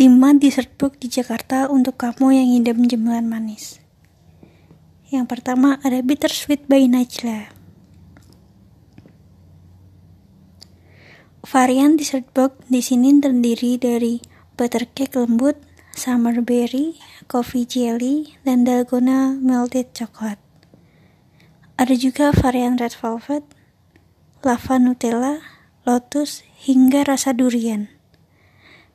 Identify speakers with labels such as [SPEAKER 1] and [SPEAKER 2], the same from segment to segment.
[SPEAKER 1] 5 dessert book di Jakarta untuk kamu yang ngidam jembelan manis. Yang pertama ada Bittersweet by Najla. Varian dessert book di sini terdiri dari butter cake lembut, summer berry, coffee jelly, dan dalgona melted chocolate. Ada juga varian red velvet, lava nutella, lotus, hingga rasa durian.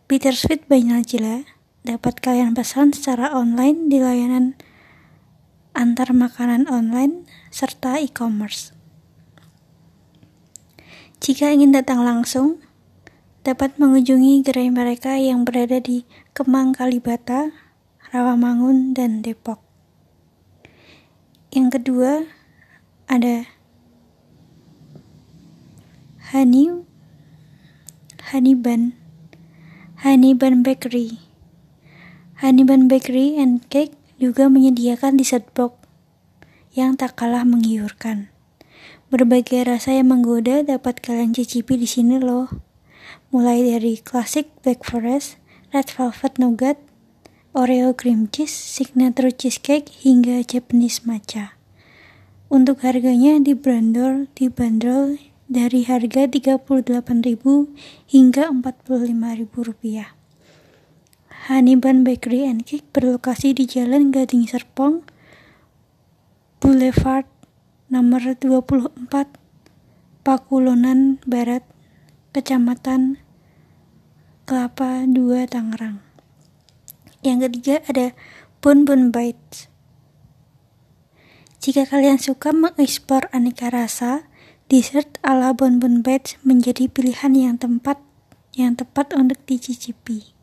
[SPEAKER 1] Bittersweet by Najila dapat kalian pesan secara online di layanan antar makanan online serta e-commerce. Jika ingin datang langsung, dapat mengunjungi gerai mereka yang berada di Kemang Kalibata, Rawamangun, dan Depok. Yang kedua, ada Honey Honey Bun Bakery. Bun Bakery and Cake juga menyediakan dessert box yang tak kalah menggiurkan. Berbagai rasa yang menggoda dapat kalian cicipi di sini loh. Mulai dari klasik black forest, red velvet nougat, Oreo cream cheese, signature cheesecake, hingga Japanese matcha. Untuk harganya di dibanderol dibanderol dari harga 38.000 hingga 45.000 rupiah. Haniban Bakery and Cake berlokasi di Jalan Gading Serpong, Boulevard nomor 24, Pakulonan Barat, Kecamatan Kelapa 2 Tangerang. Yang ketiga ada Bun Bun Bites. Jika kalian suka mengeksplor aneka rasa, Dessert ala bonbon bites menjadi pilihan yang tempat yang tepat untuk dicicipi.